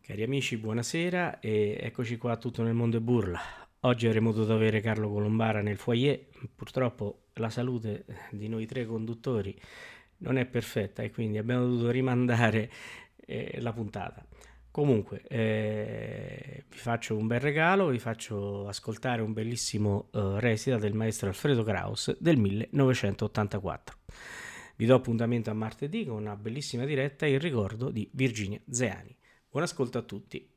Cari amici, buonasera e eccoci qua Tutto nel mondo e burla. Oggi avremmo dovuto avere Carlo Colombara nel foyer, purtroppo la salute di noi tre conduttori non è perfetta e quindi abbiamo dovuto rimandare eh, la puntata. Comunque, eh, vi faccio un bel regalo, vi faccio ascoltare un bellissimo eh, recita del maestro Alfredo Kraus del 1984. Vi do appuntamento a martedì con una bellissima diretta in ricordo di Virginia Zeani. Buon ascolto a tutti.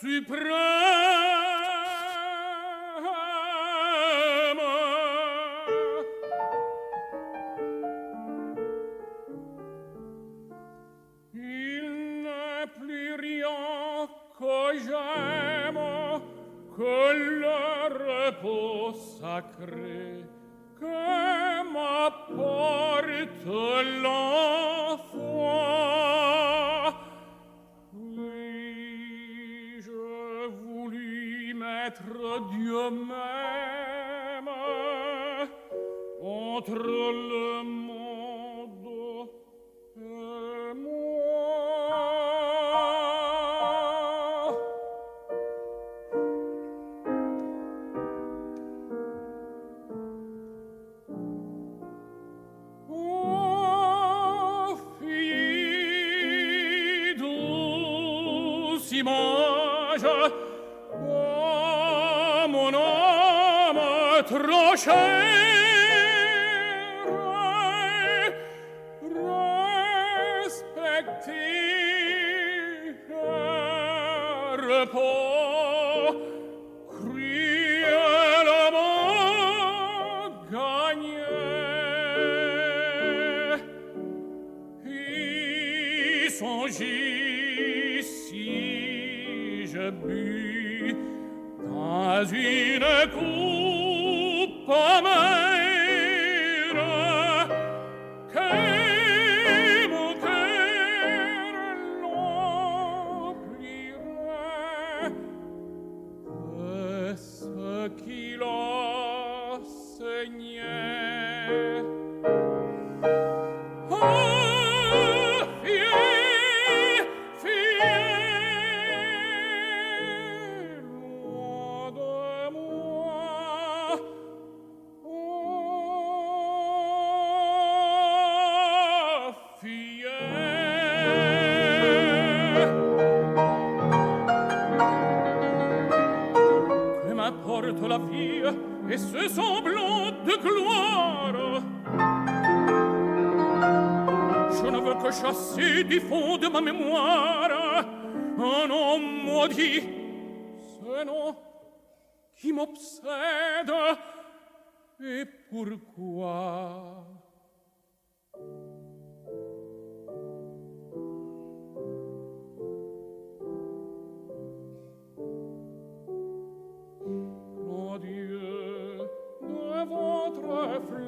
suprême. que chassé du fond de ma mémoire un homme maudit, ce nom qui m'obsède et pourquoi Mon Dieu, de votre fleur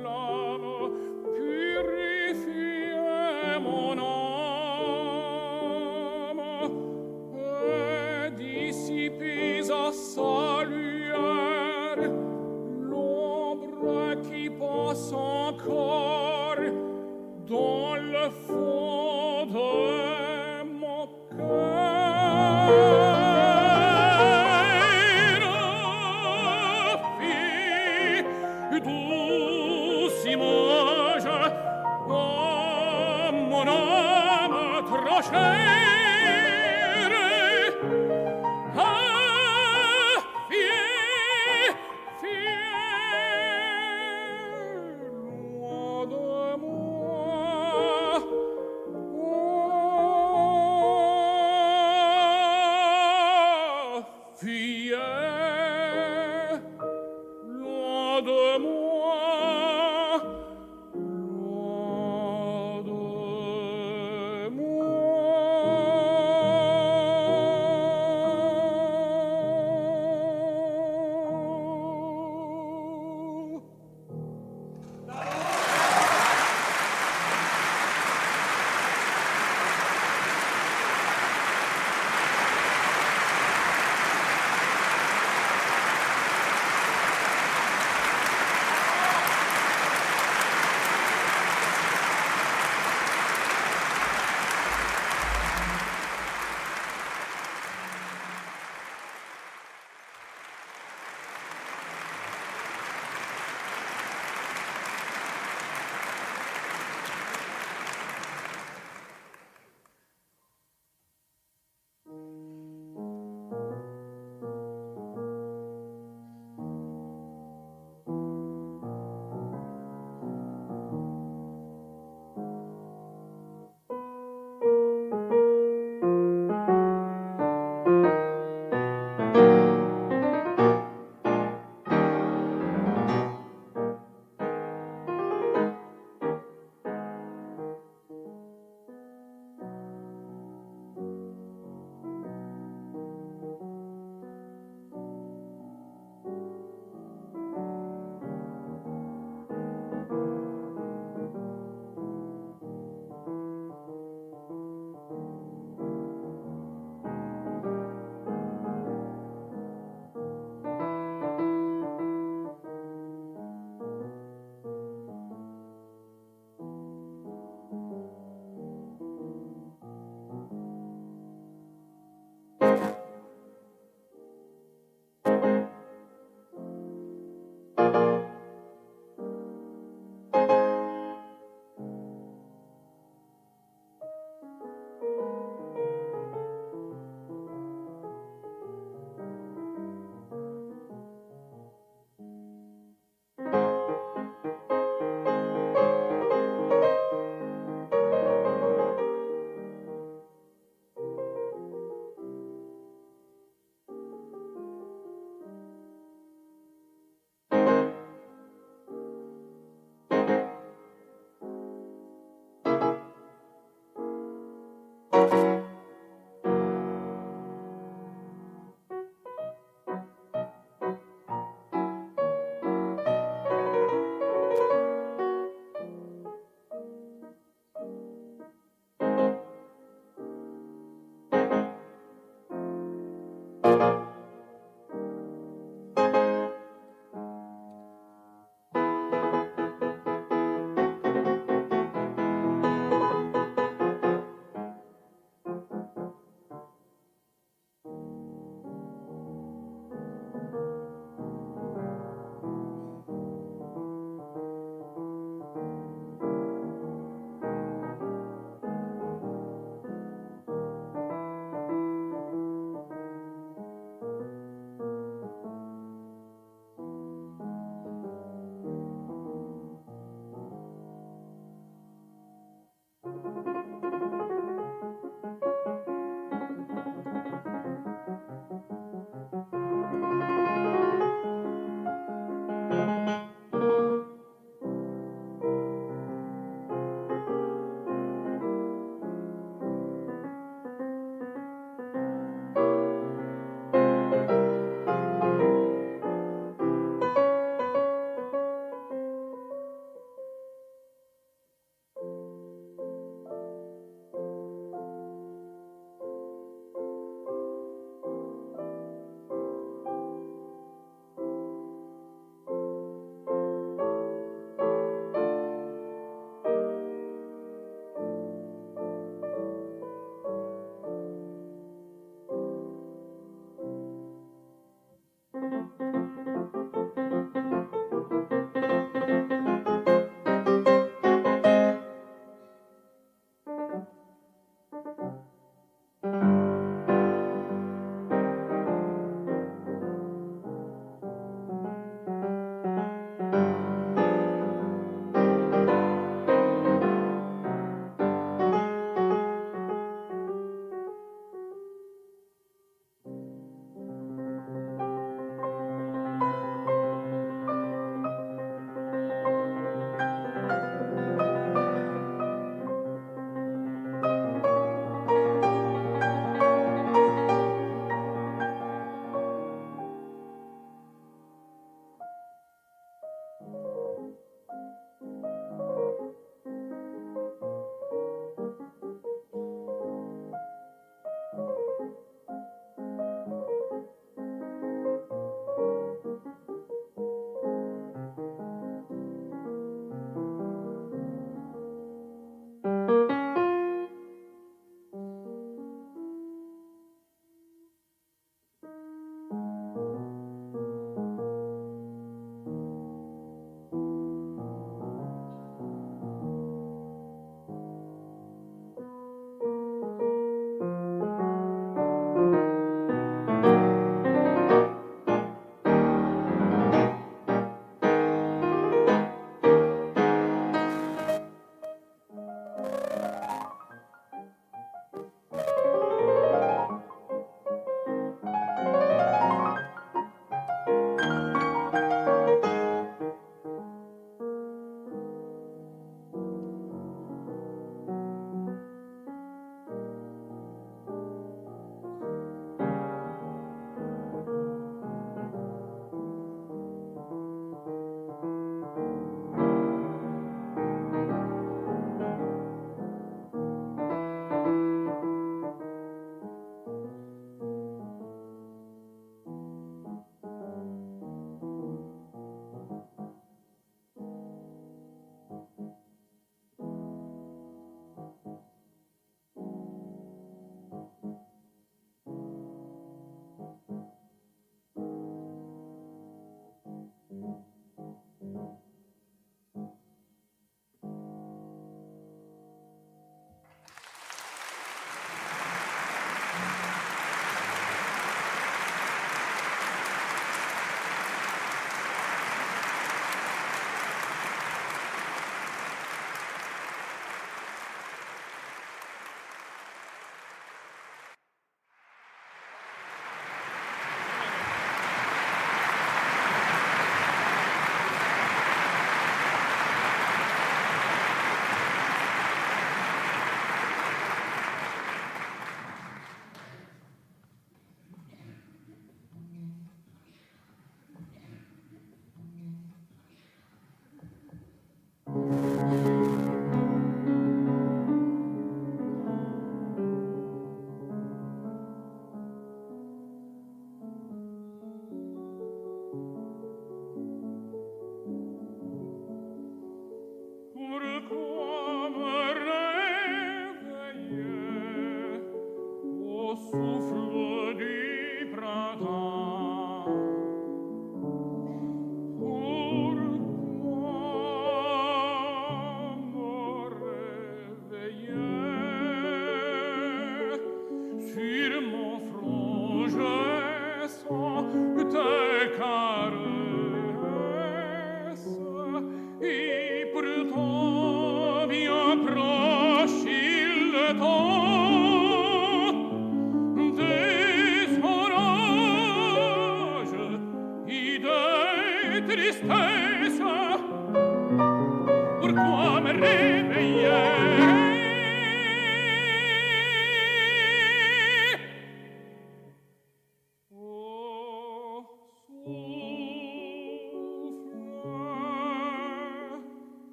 you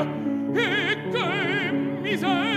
e che misera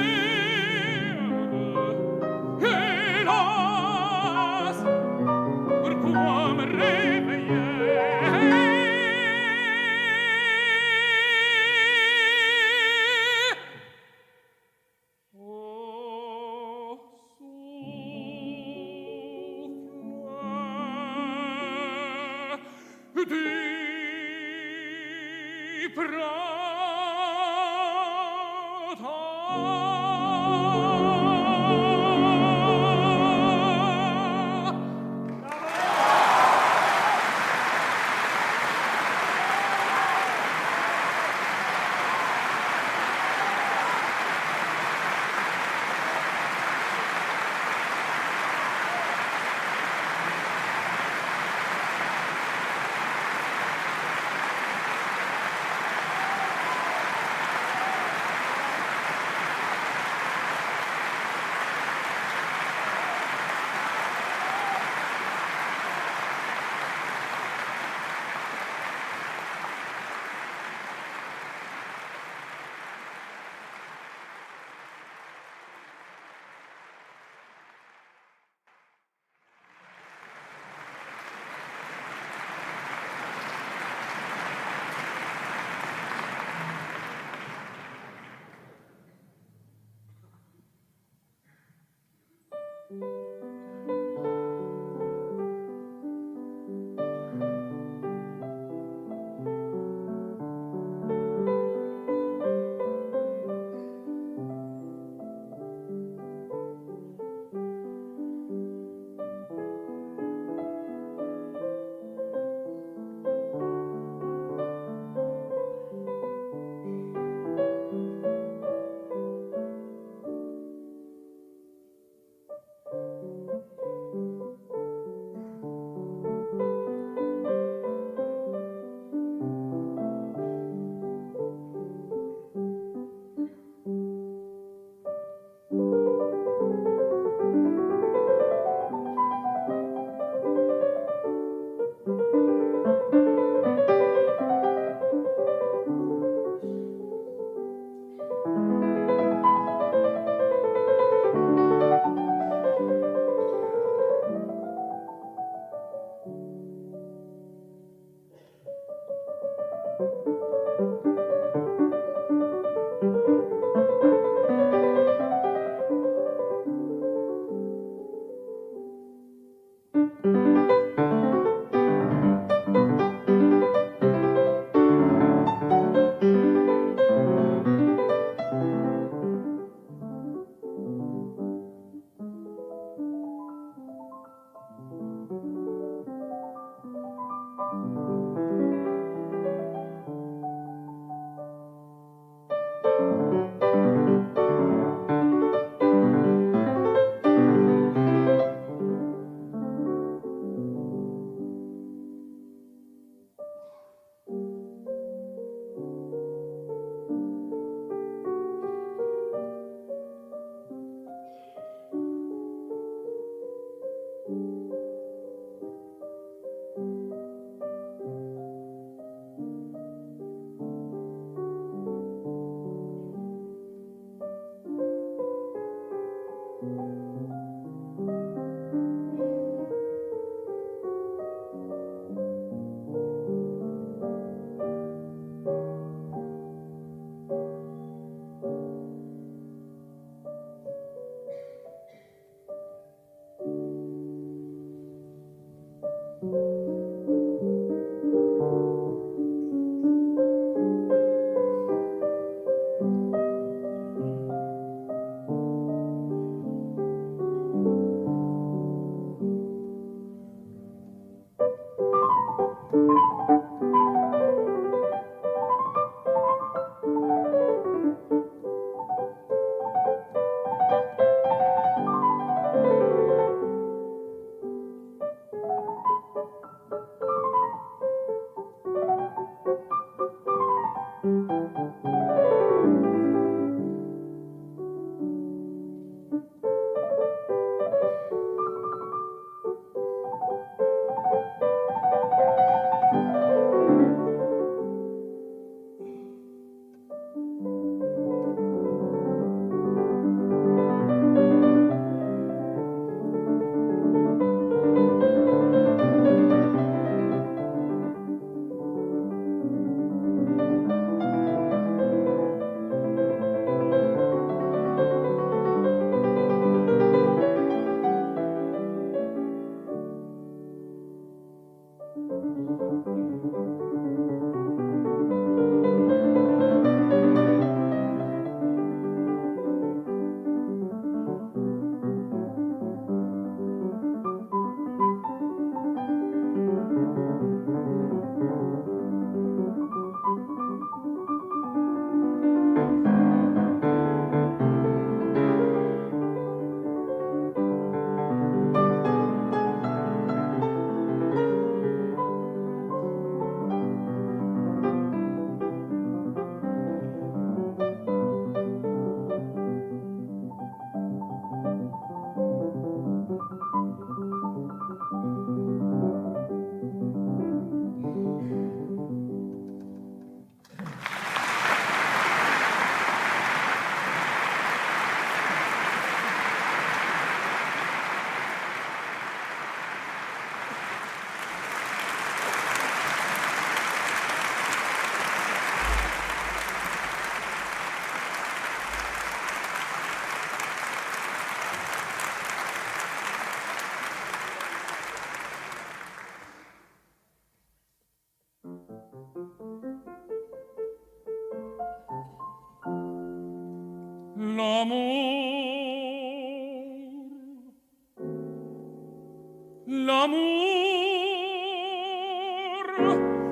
l'amour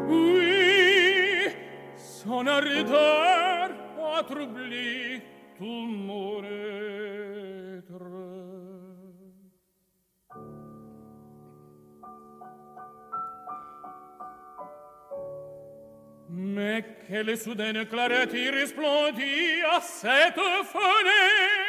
oui son ardeur a troublé tout mais quelle soudaine clarté resplendit à cette fenêtre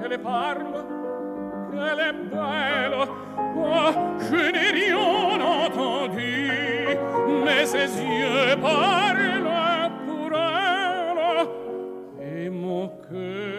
che le parlo che le bello oh je n'ai rien entendu mais ses yeux parlent pour elle et mon cœur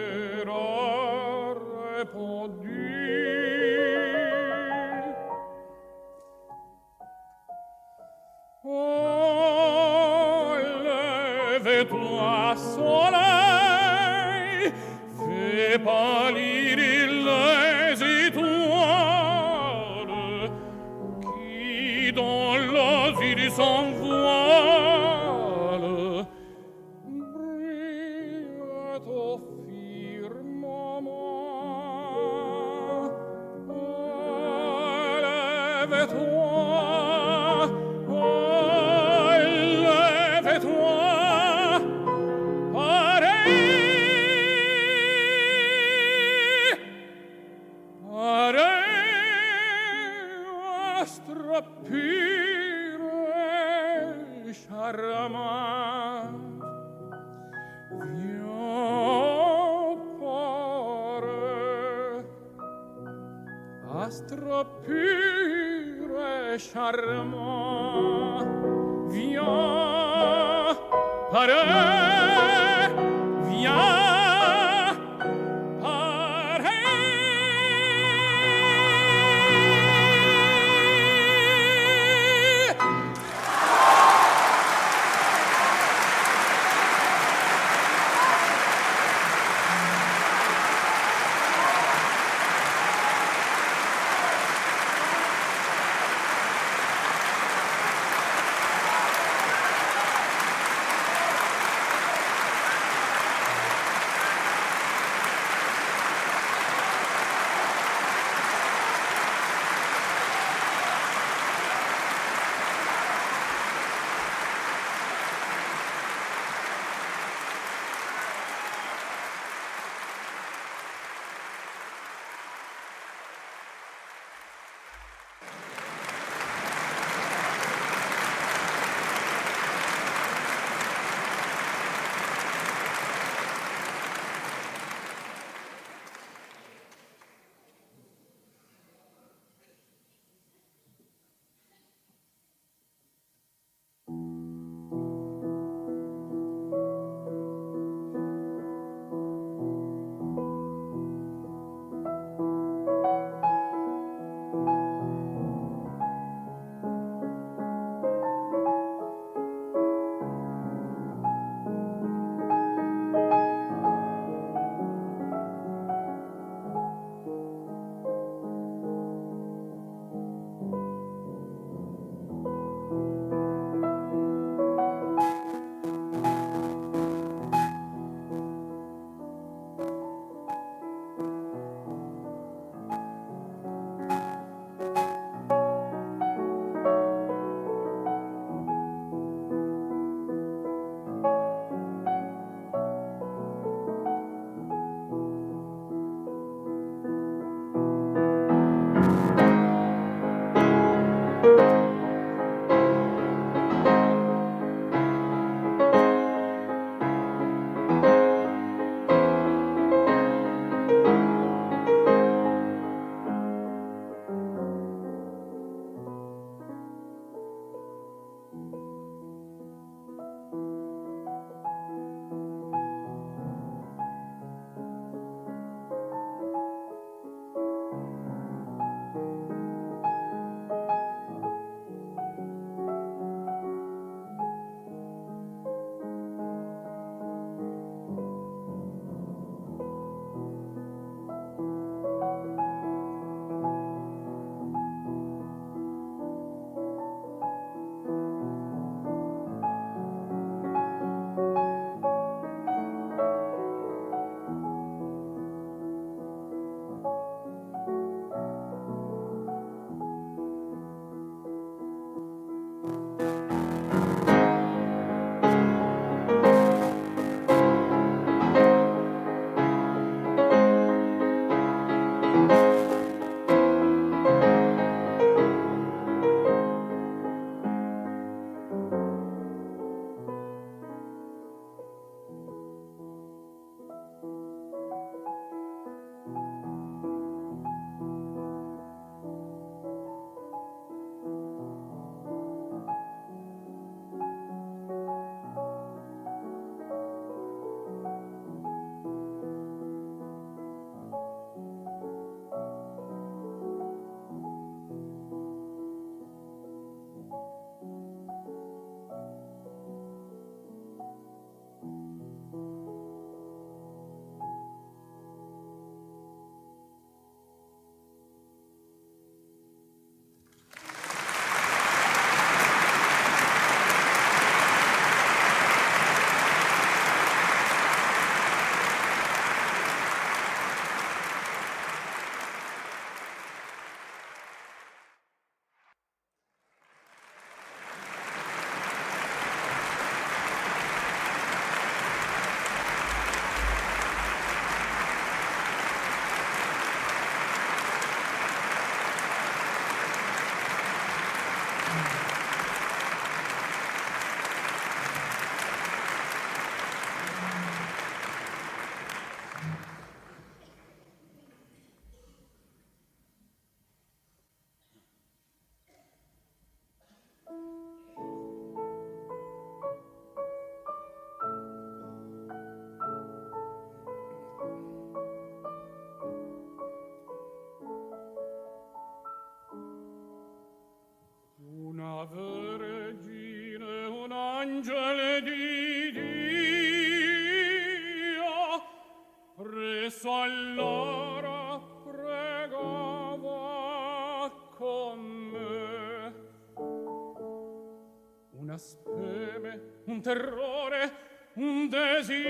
un terrore, un desio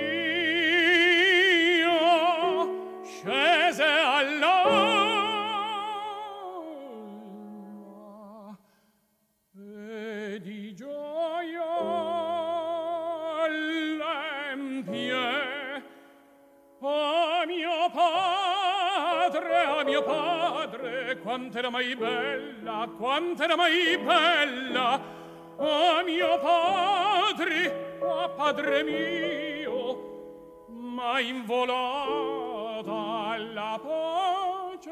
scese all'alma e di gioia l'empie. A mio padre, a mio padre quant'era mai bella, quant'era mai bella a mio padre, a padre mio, ma involata alla pace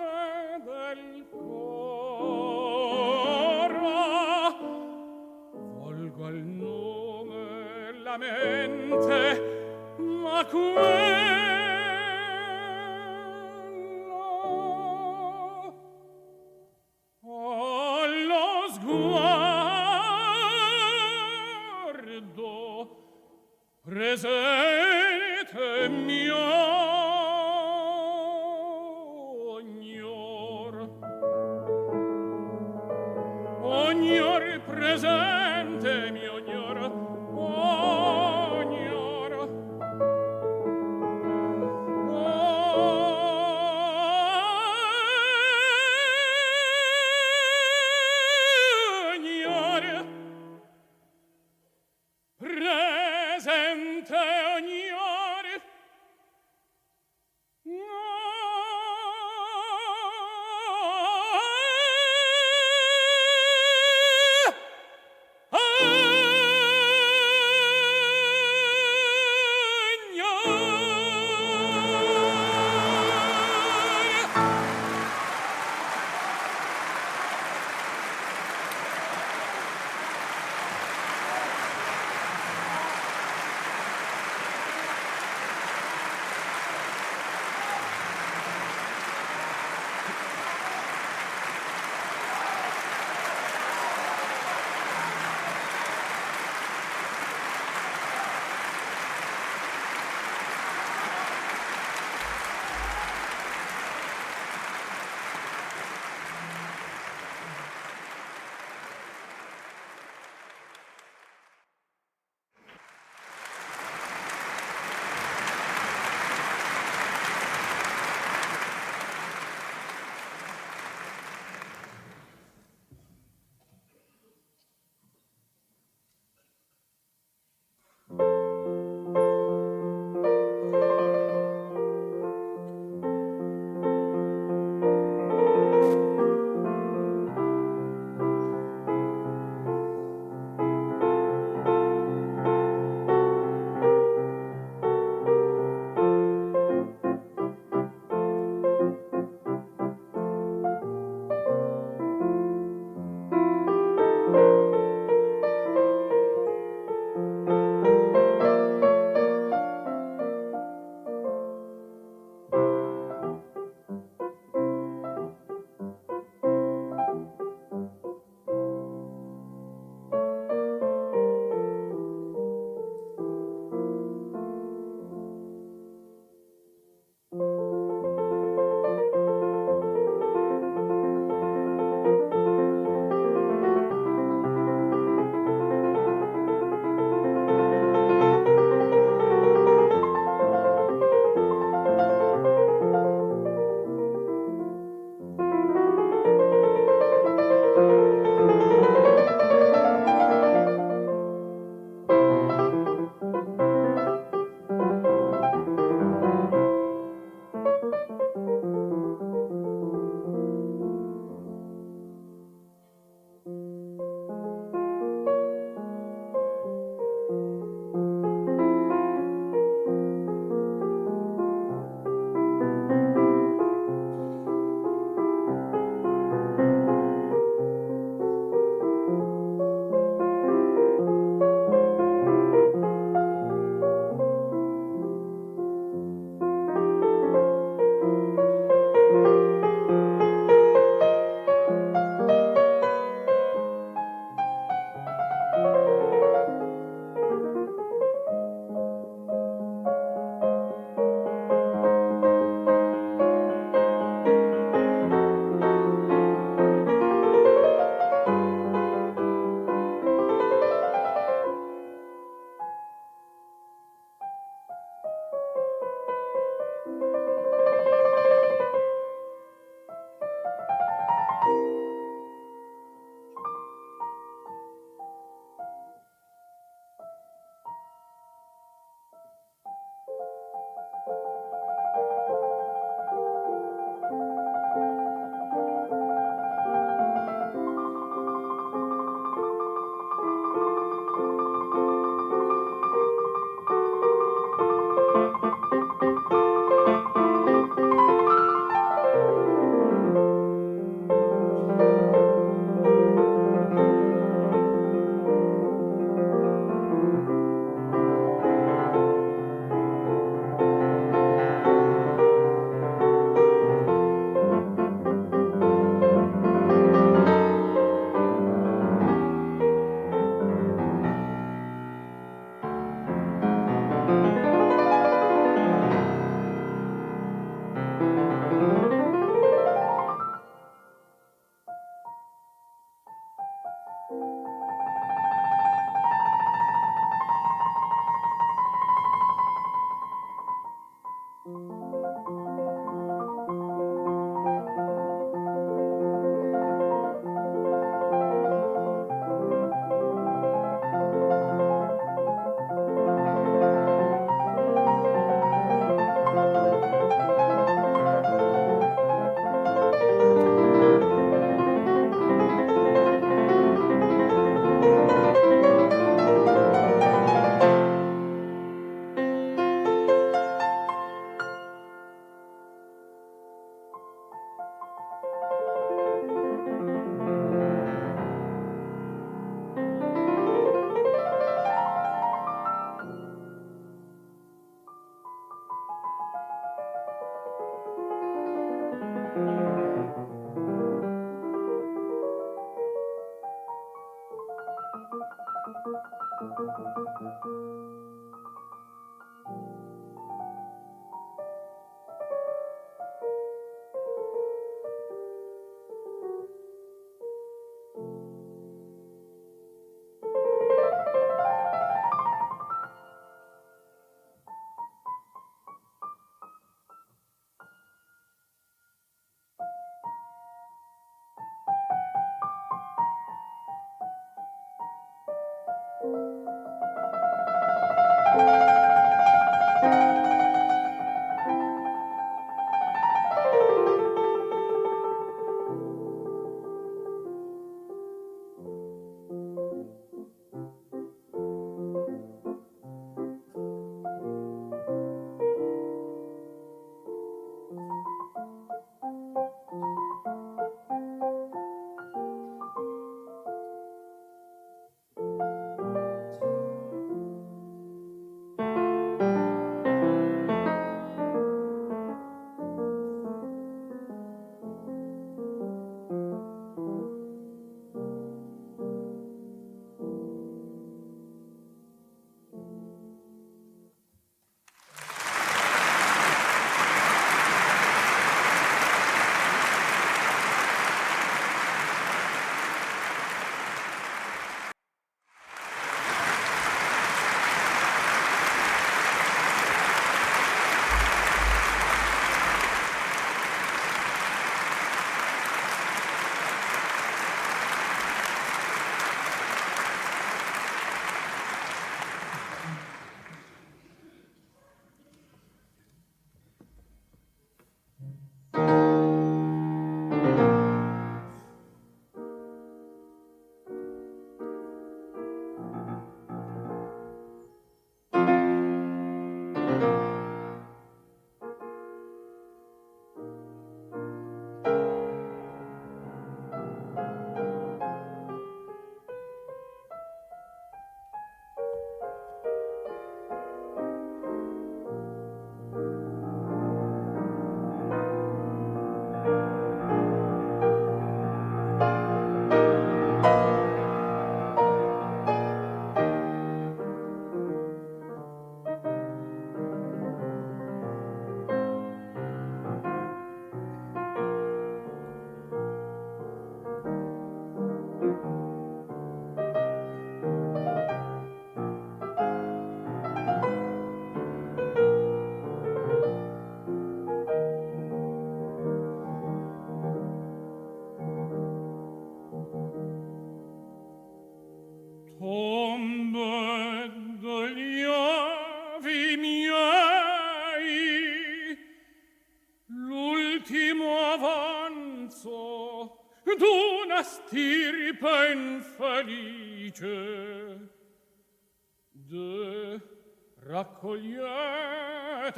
del cor. Volgo al nome la mente, ma quel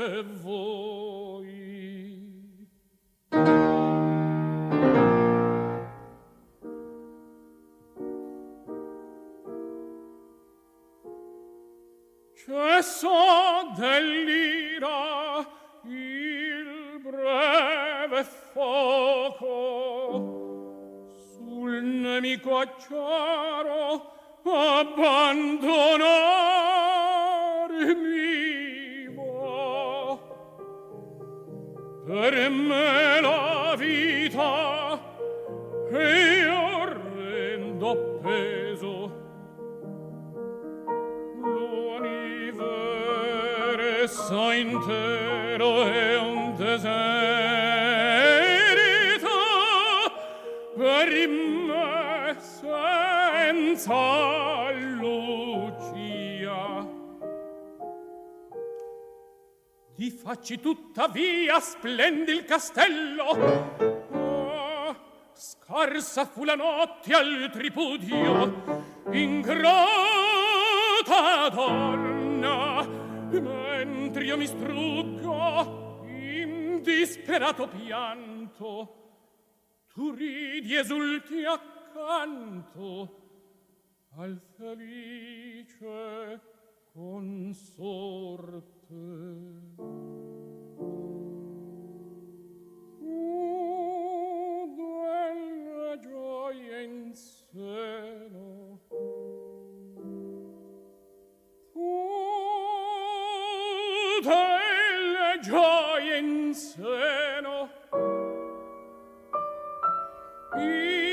che dorme senza lucia. Ti facci tuttavia splendi il castello. Oh, scarsa fu la notte al tripudio. Ingrata donna mentre io mi struggo in disperato pianto tu ridi esulti accanto al felice consorte. Tu della gioia in seno, tu della gioia in seno, You.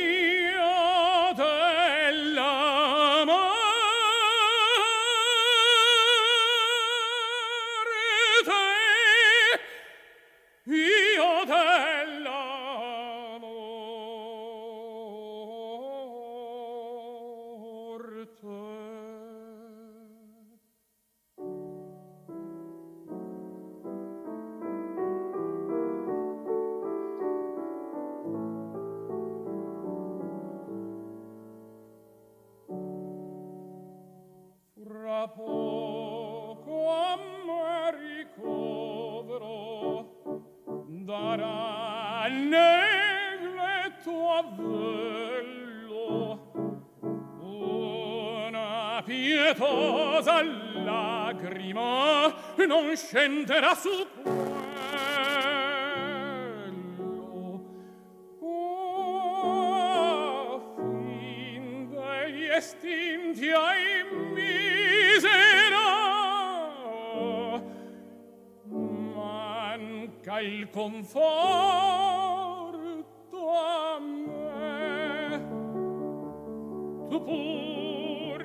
tu pur,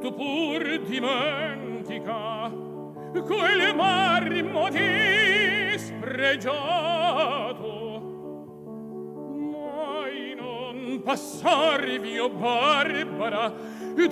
tu pur dimentica quel marmo di spregiato. Mai non passarvi, o oh Barbara, te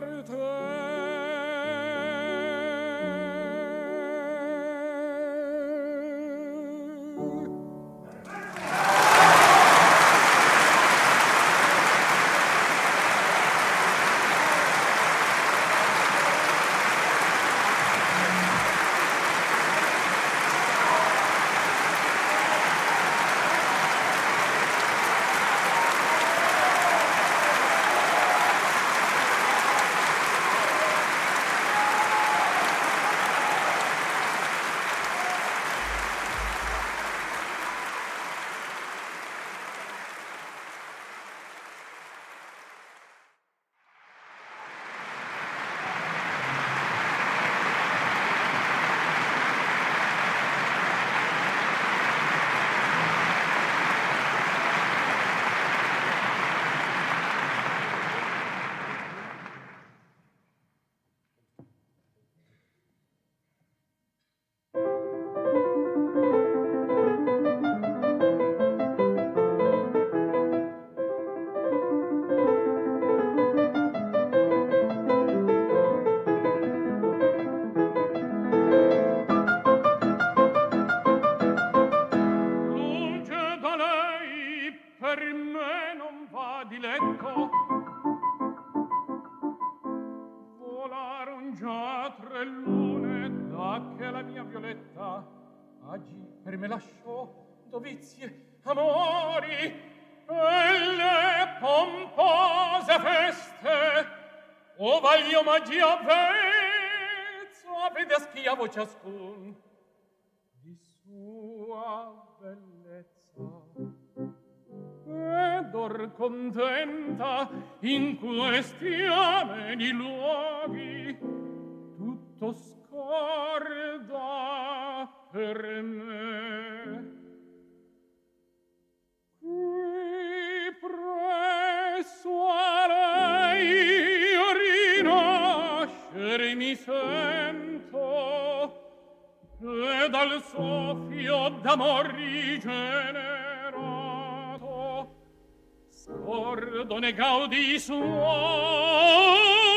förut mi sento ed al soffio d'amor rigenerato scordo ne gaudi suoi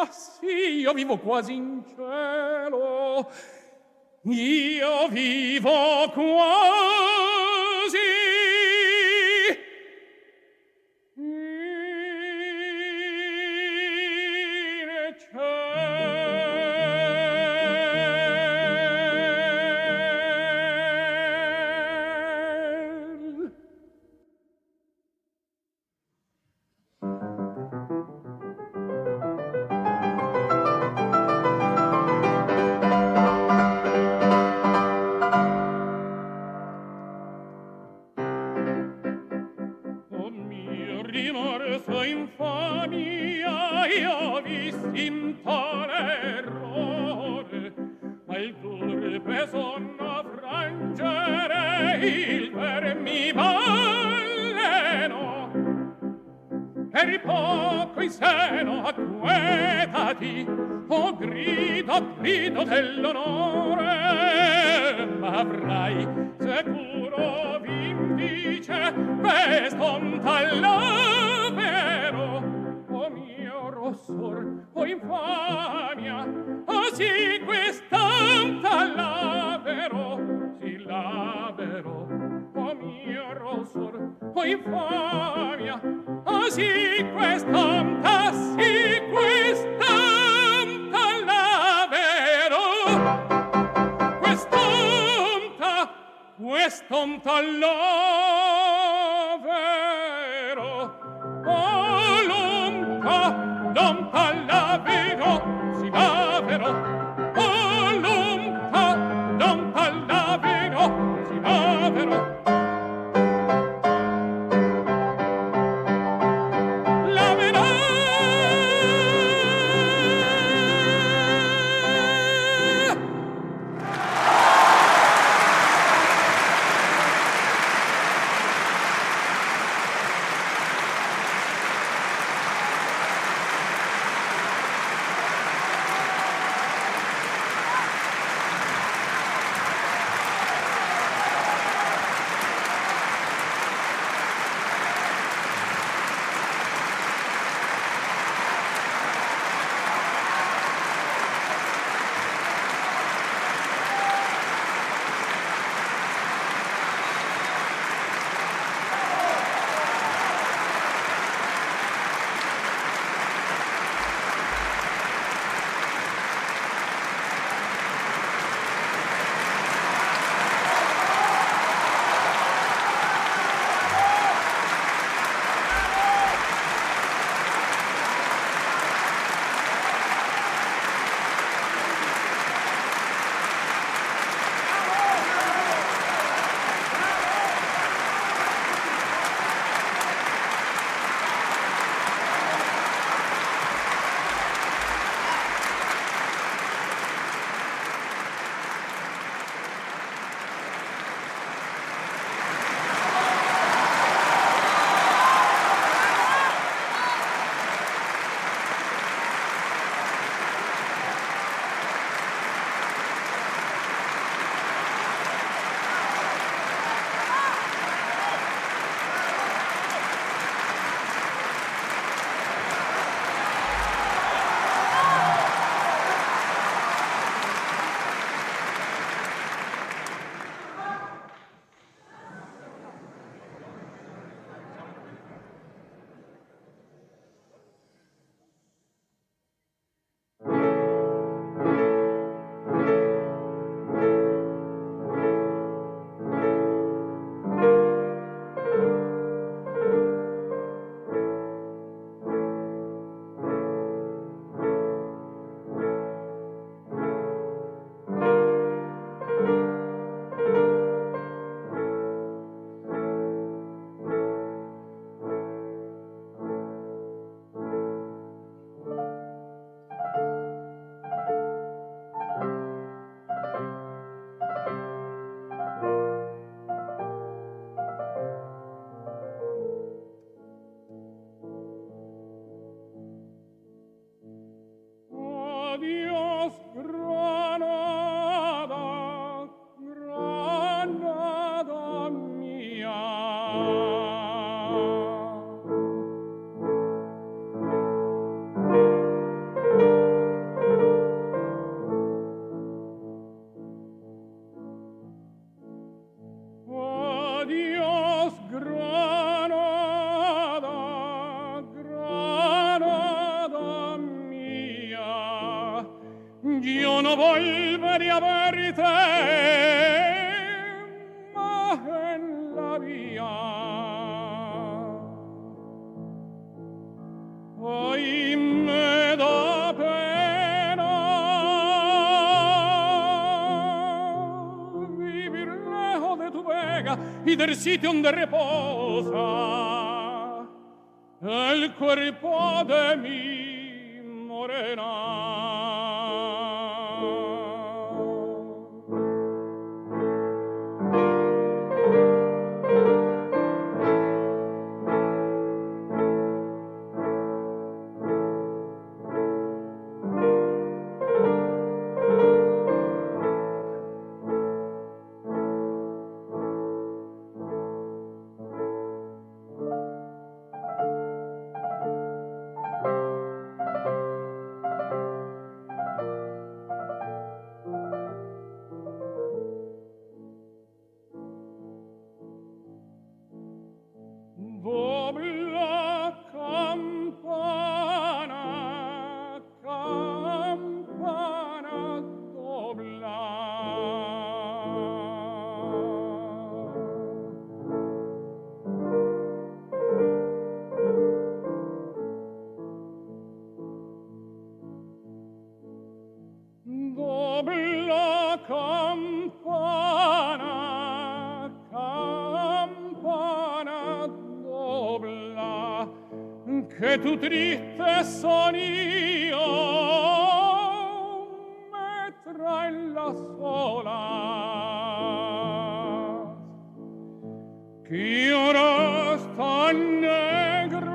Ah sì, io vivo quasi in cielo. Io vivo quasi sitio donde reposa che tu triste son io me tra la sola. Chi ora sta negra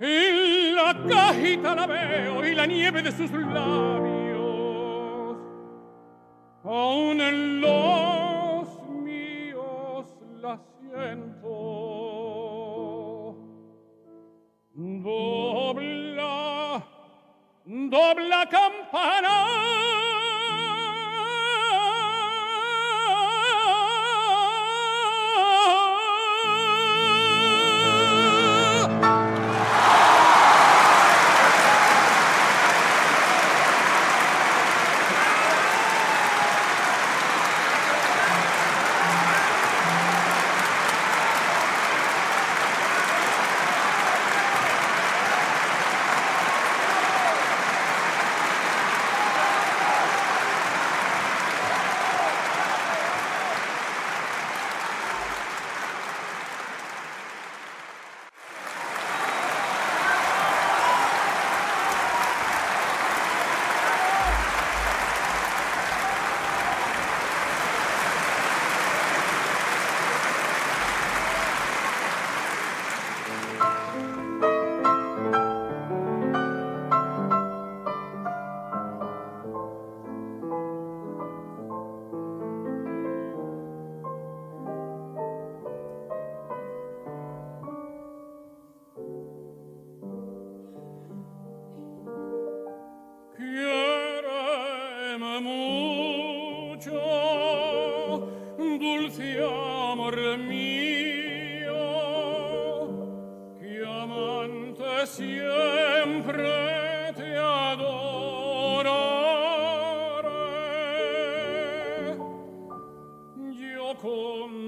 in la cajita la veo y la nieve de sus labios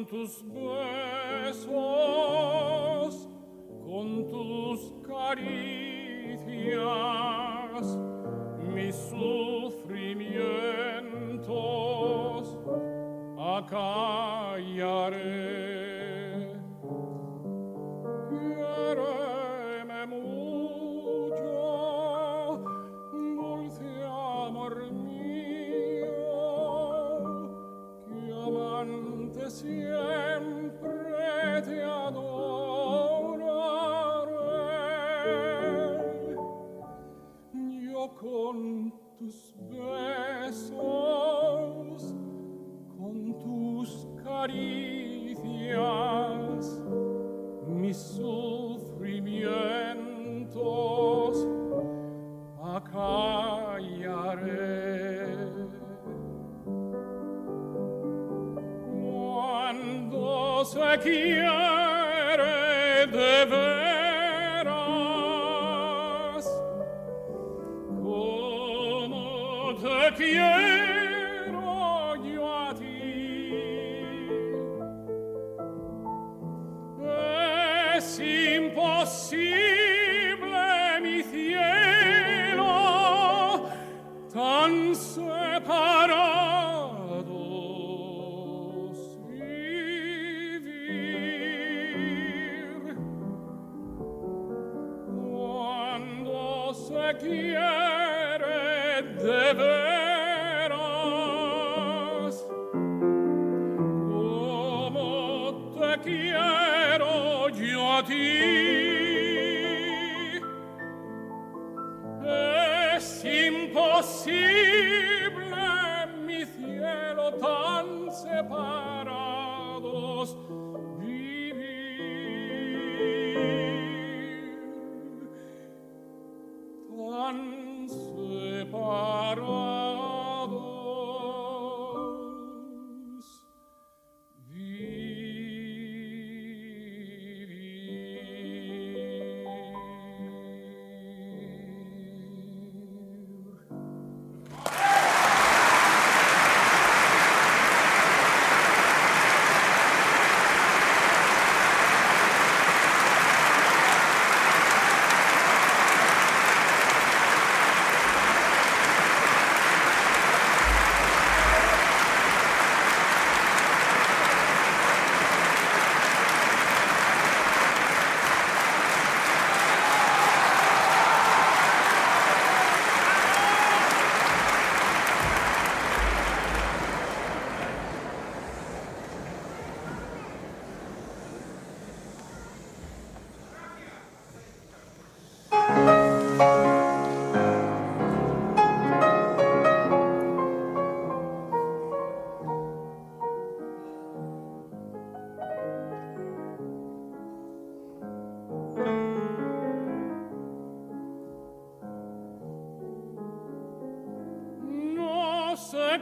tus besos, con tus caricias, mis sufrimientos acallaré.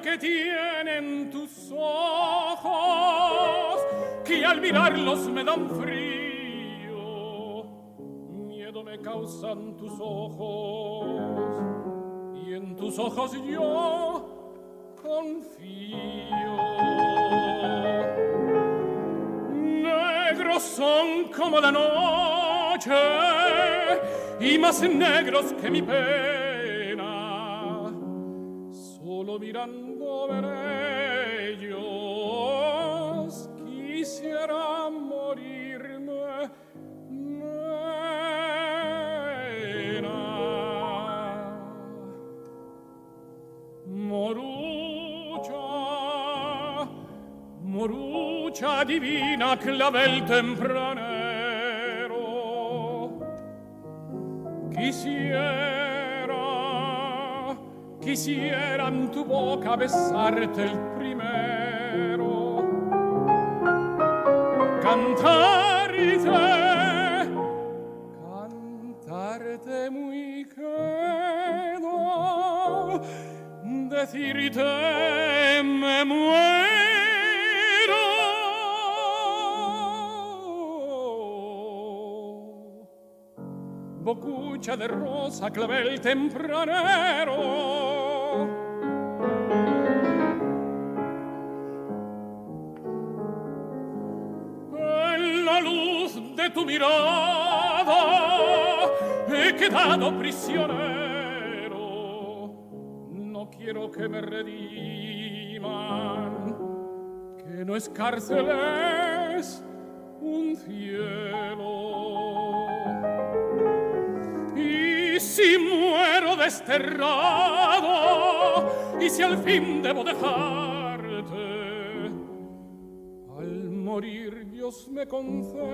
Qué tienen tus ojos que al mirarlos me dan frío. Miedo me causan tus ojos y en tus ojos yo confío. Negros son como la noche y más negros que mi pena divina clavel tempranero. Quisiera quisiera in tu boca besarte il primero. Cantare te cantare te muy quedo decirte me muero. Bocucha de rosa clavel tempranero. La luz de tu mirada he quedado prisionero. No quiero que me rediman, que no es cárcel, es un cielo. si muero desterrado y si al fin debo dejarte al morir Dios me conceda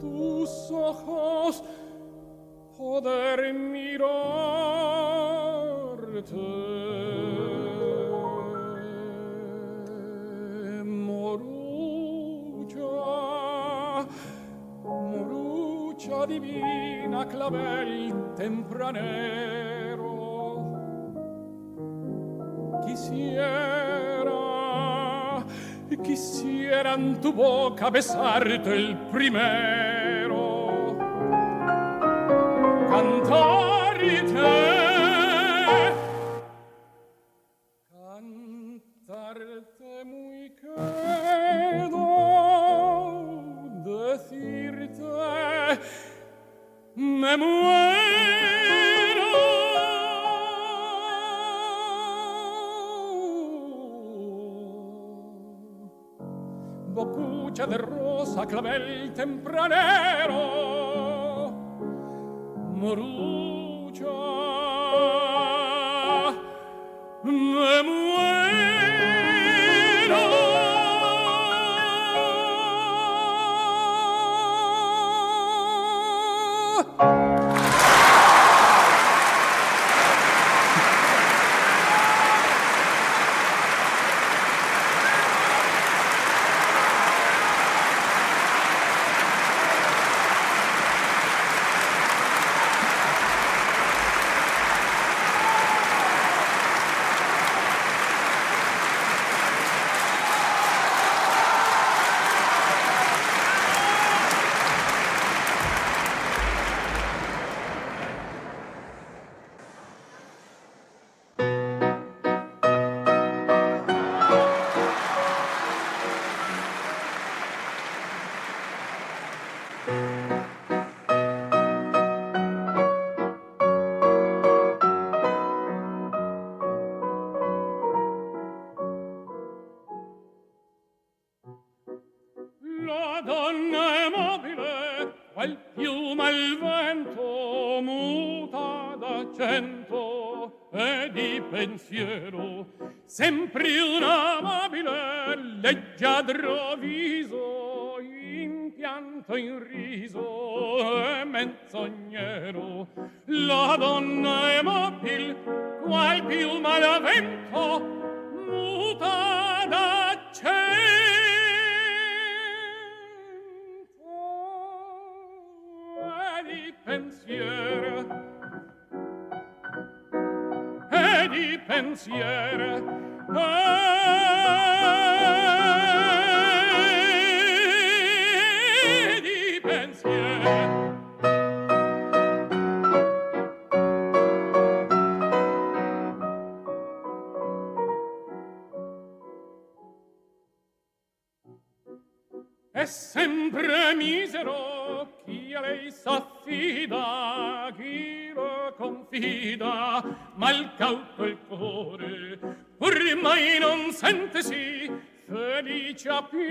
tus ojos poder mirarte. Divina clavel tempranero. Quisiera, quisiera en tu boca besarte el primero. Cantarte, me muero. Bocucha de rosa, clavel tempranero, morú.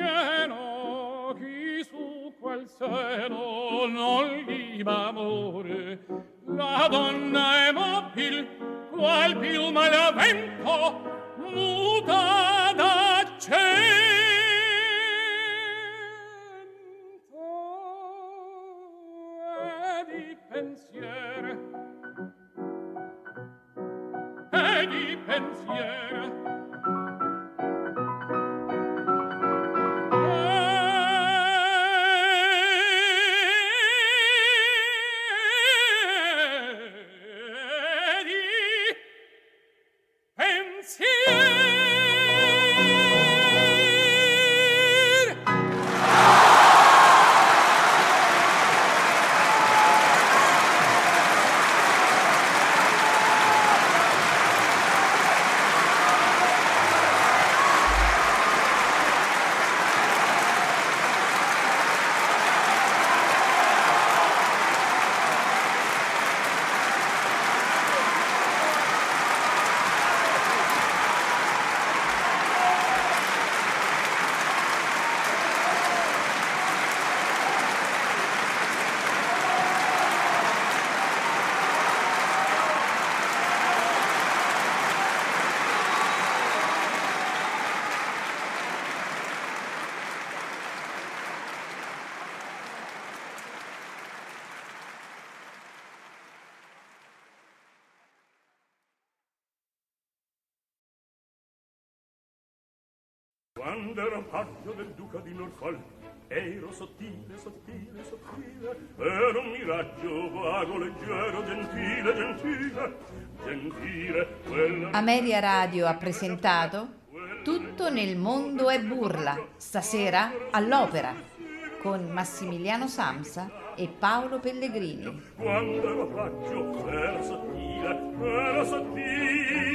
Pieno chi su quel seno non gli va amore. La donna è mobil qual più malavento muta da cielo di Norfolk Ero sottile, sottile, sottile Ero un miraggio vago, leggero, gentile, gentile Gentile, quella... Ameria Radio ha presentato Tutto nel mondo è burla Stasera all'opera Con Massimiliano Samsa e Paolo Pellegrini. Quando ero paggio, ero sottile, ero sottile